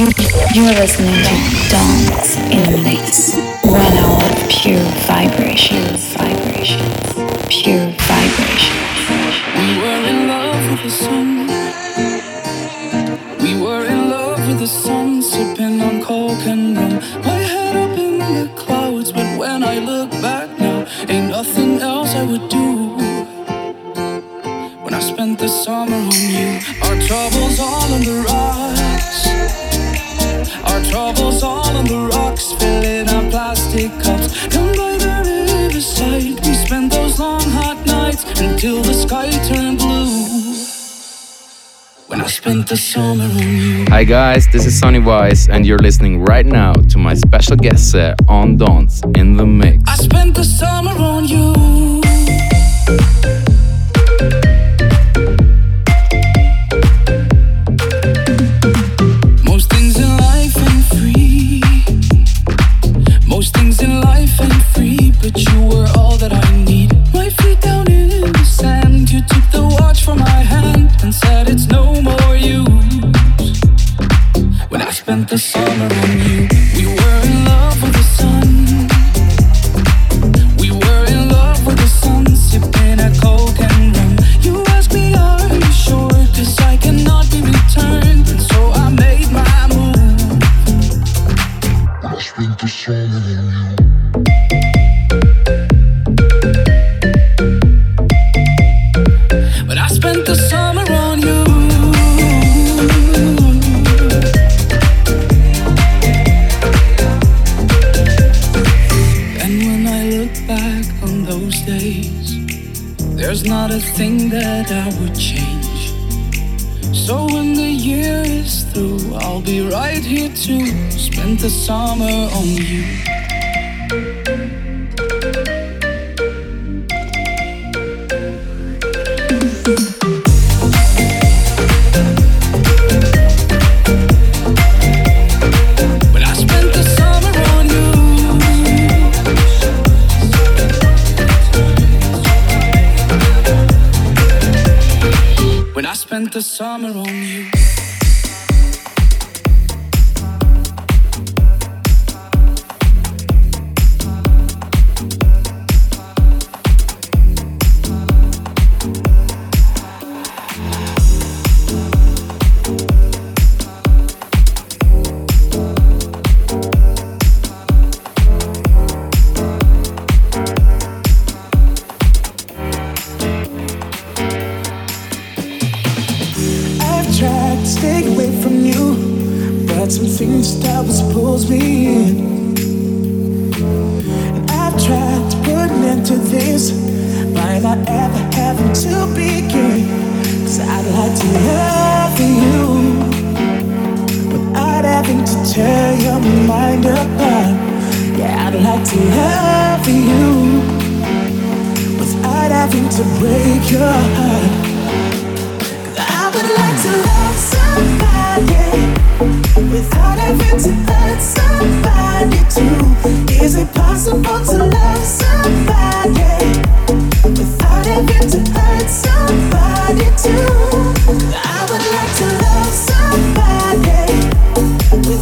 You're listening to Dance in the Mix. One hour of pure vibration, vibration, pure Hi guys, this is Sonny Wise, and you're listening right now to my special guest set on Dance in the Mix. I spent the summer on you. Thing that I would change. So when the year is through, I'll be right here to spend the summer on you. Summer on you.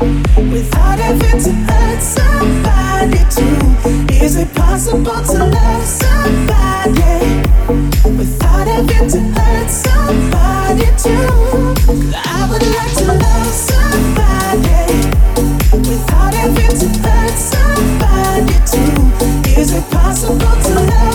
without having to hurt somebody too? Is it possible to love somebody without having to hurt somebody too? I would like to love somebody without having to hurt somebody too. Is it possible to love?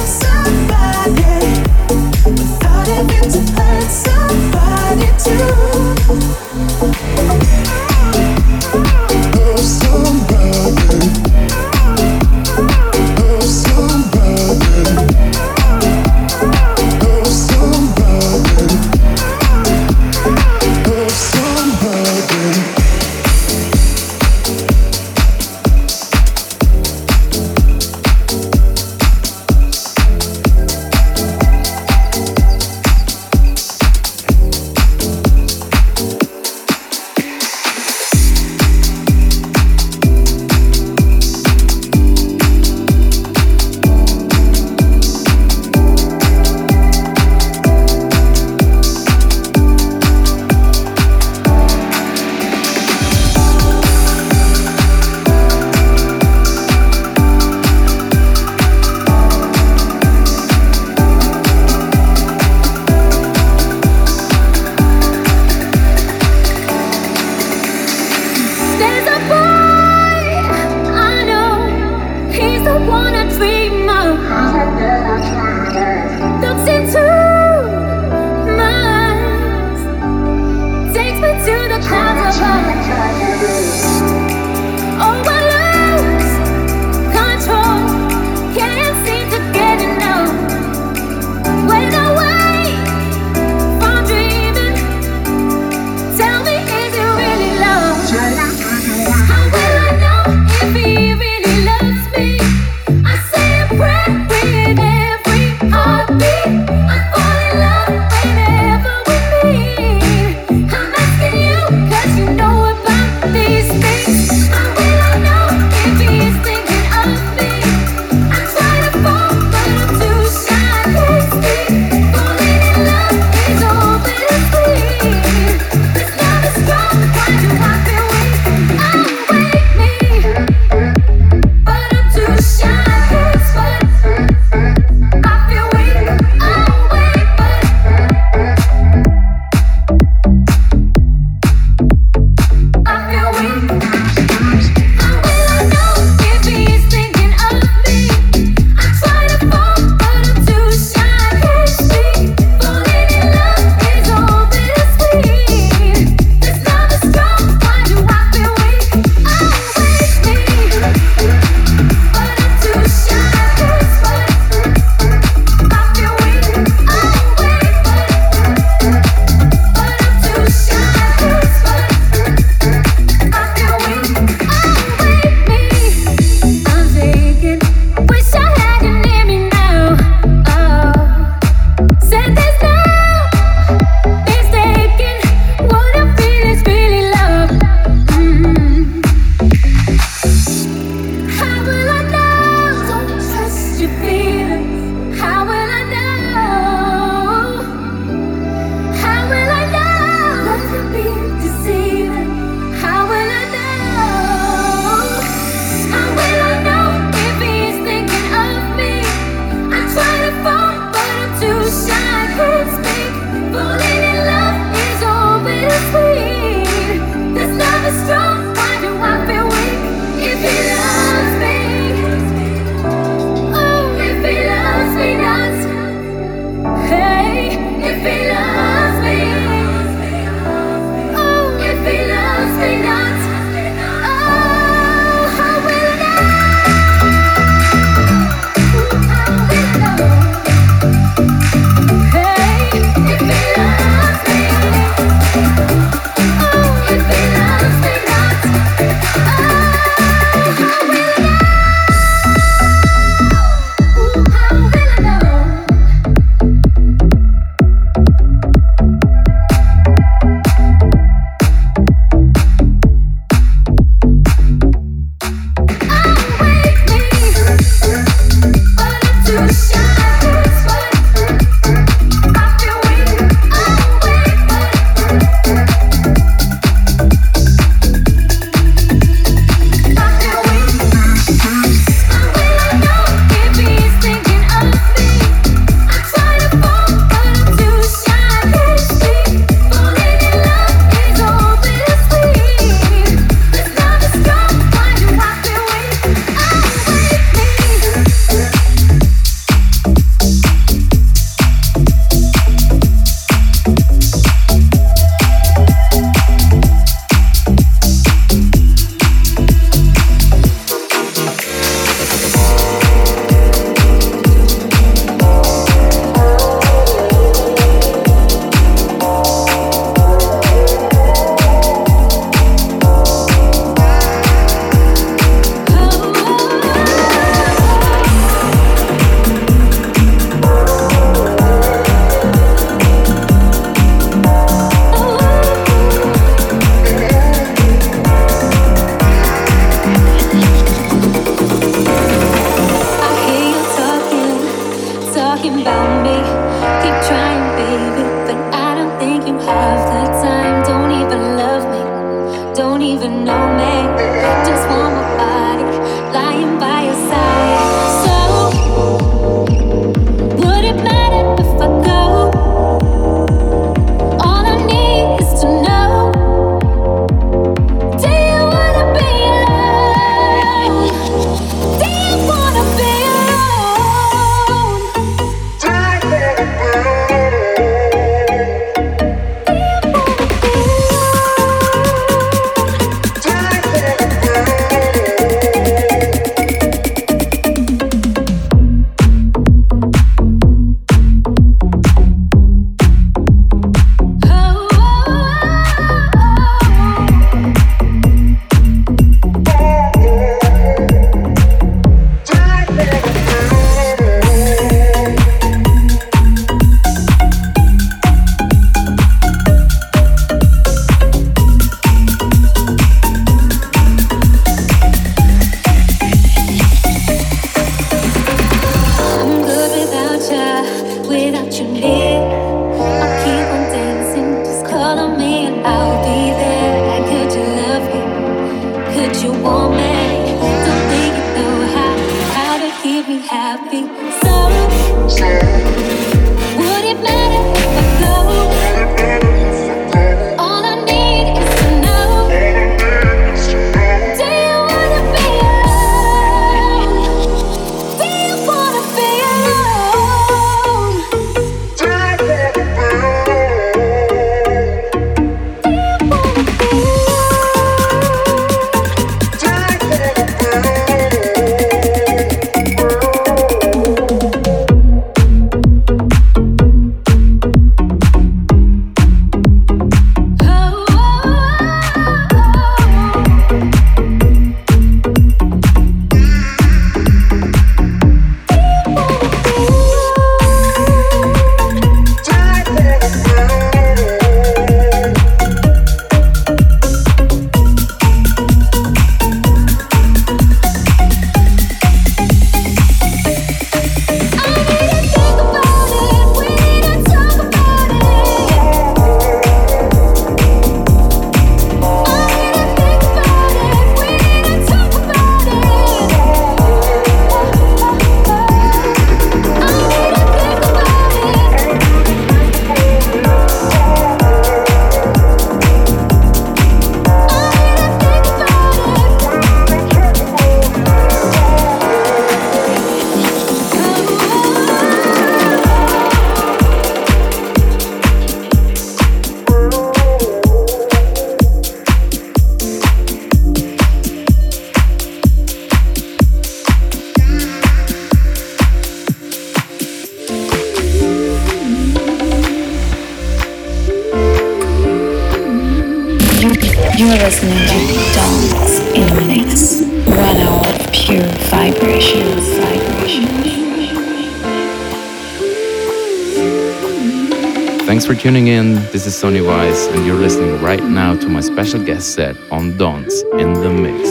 This is Sonny Wise, and you're listening right now to my special guest set on Dance in the Mix.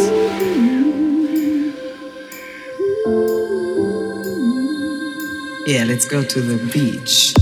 Yeah, let's go to the beach.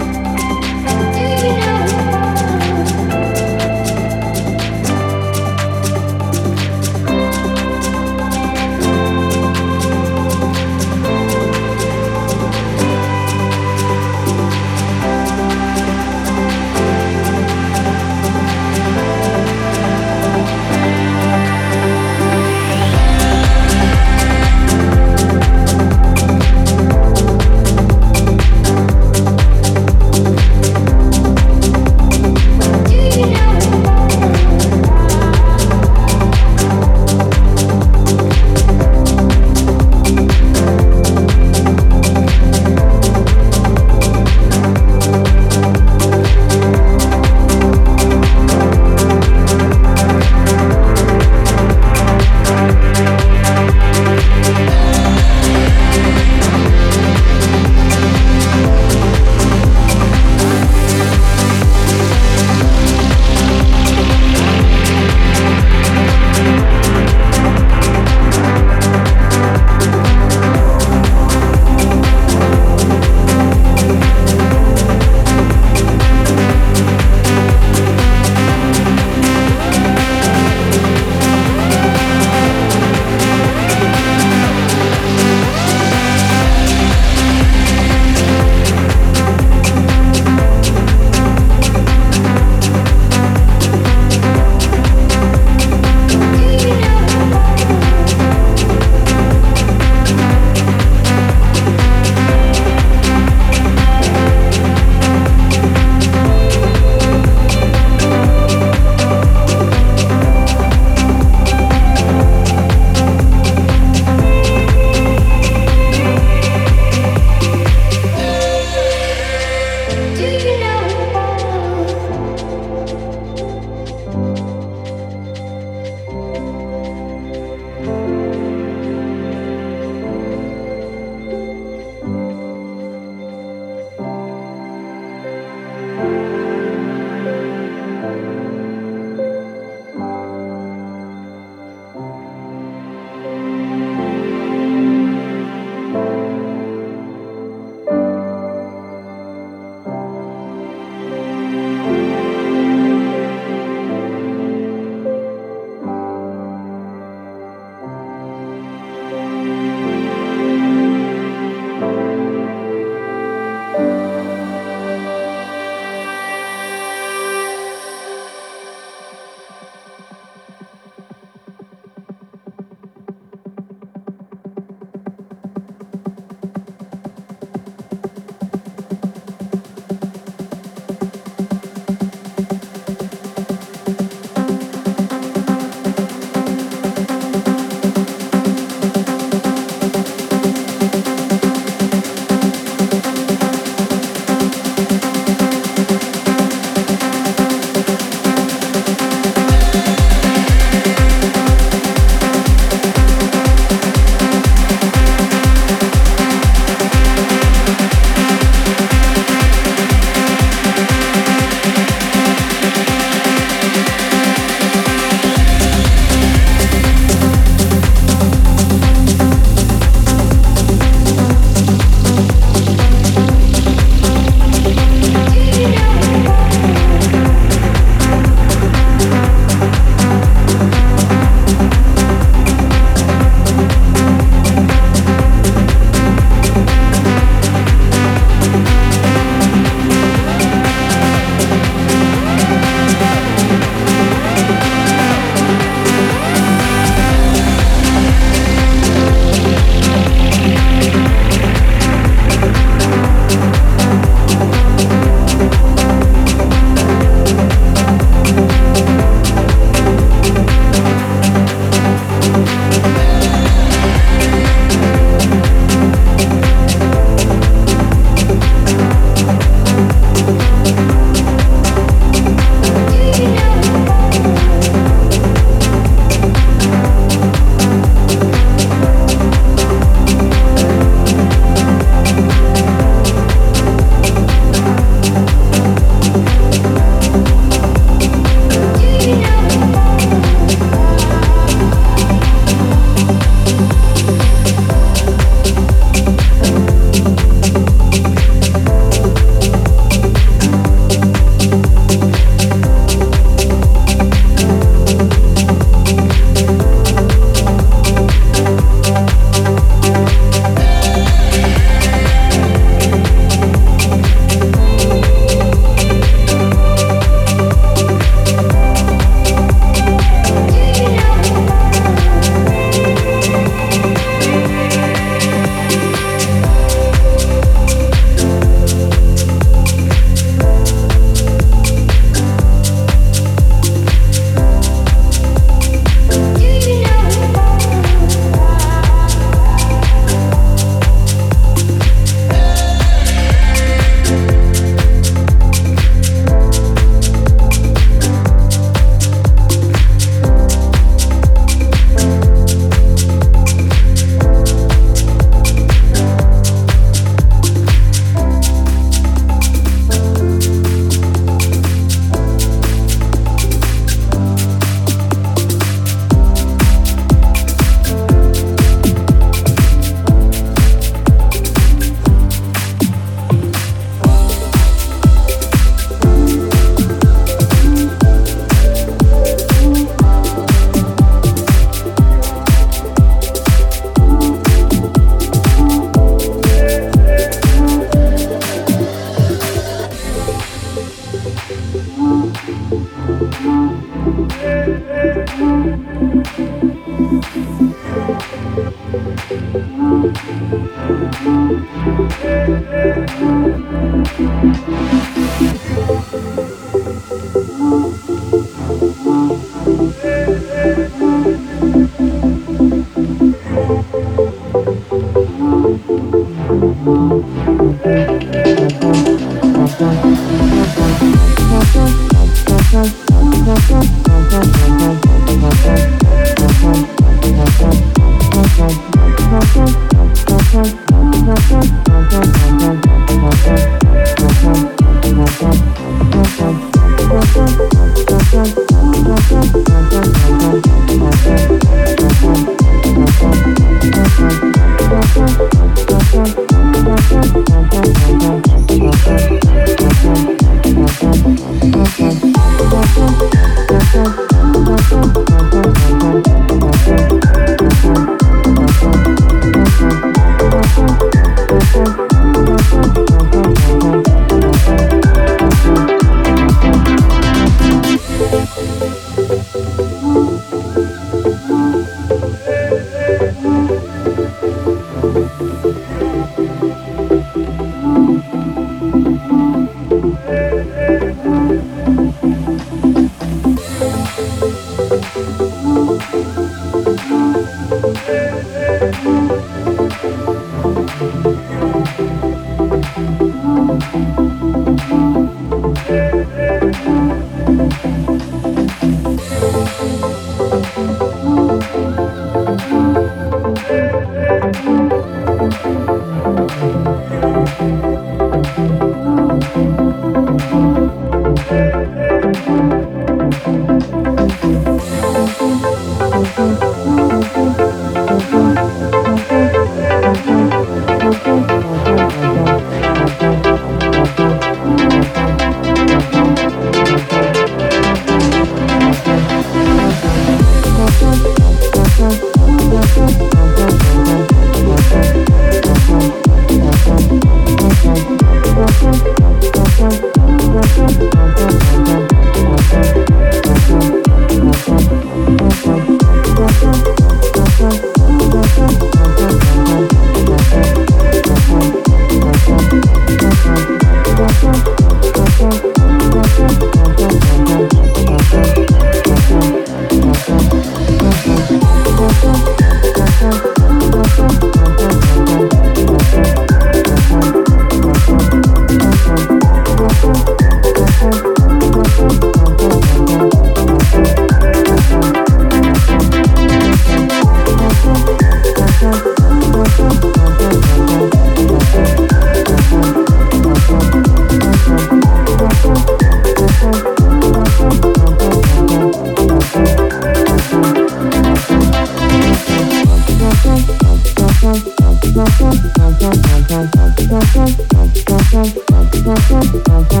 Hi,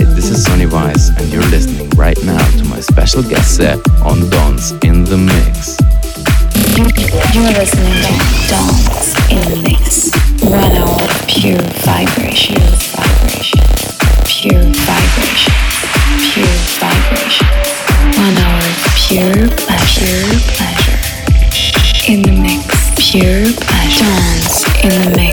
this is Sonny Weiss, and you're listening right now to my special guest set on Dance in the Mix. You're listening to Dance in the Mix. One hour pure vibration, vibration, pure vibration. pure pleasure. In the mix, pure pleasure. Dance in the mix.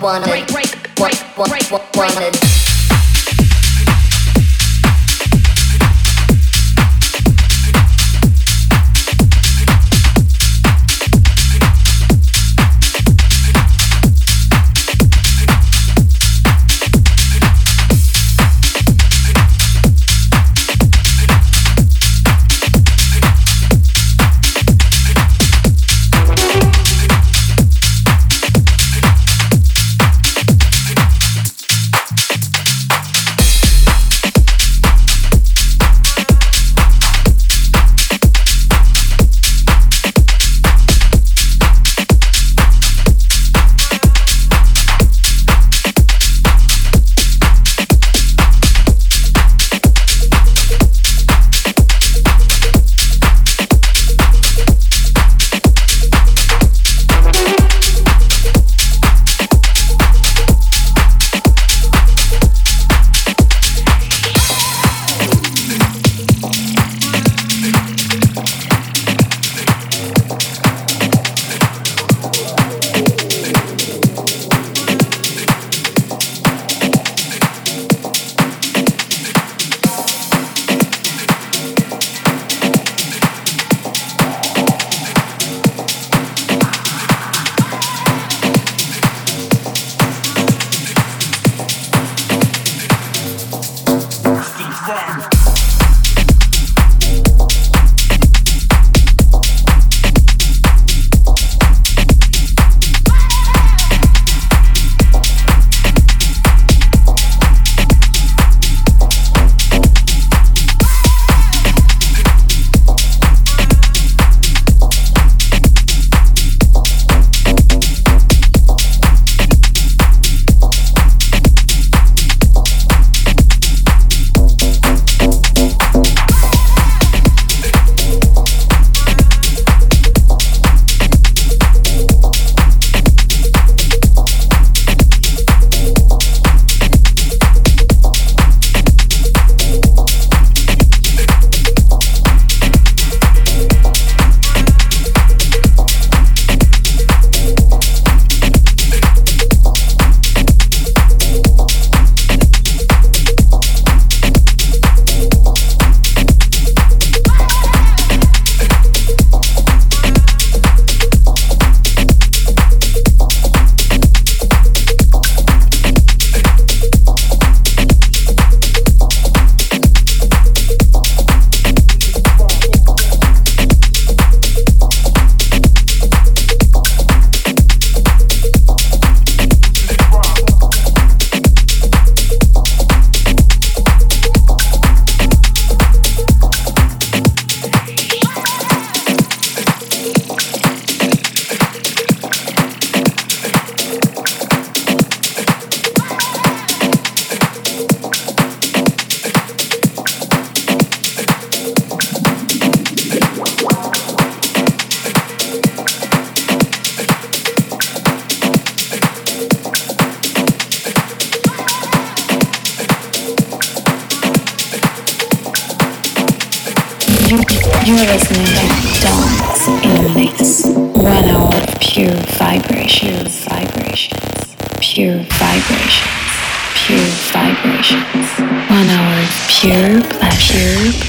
one. One hour of pure vibrations, vibrations, pure vibrations, pure vibrations. One hour of pure pleasure, pleasure.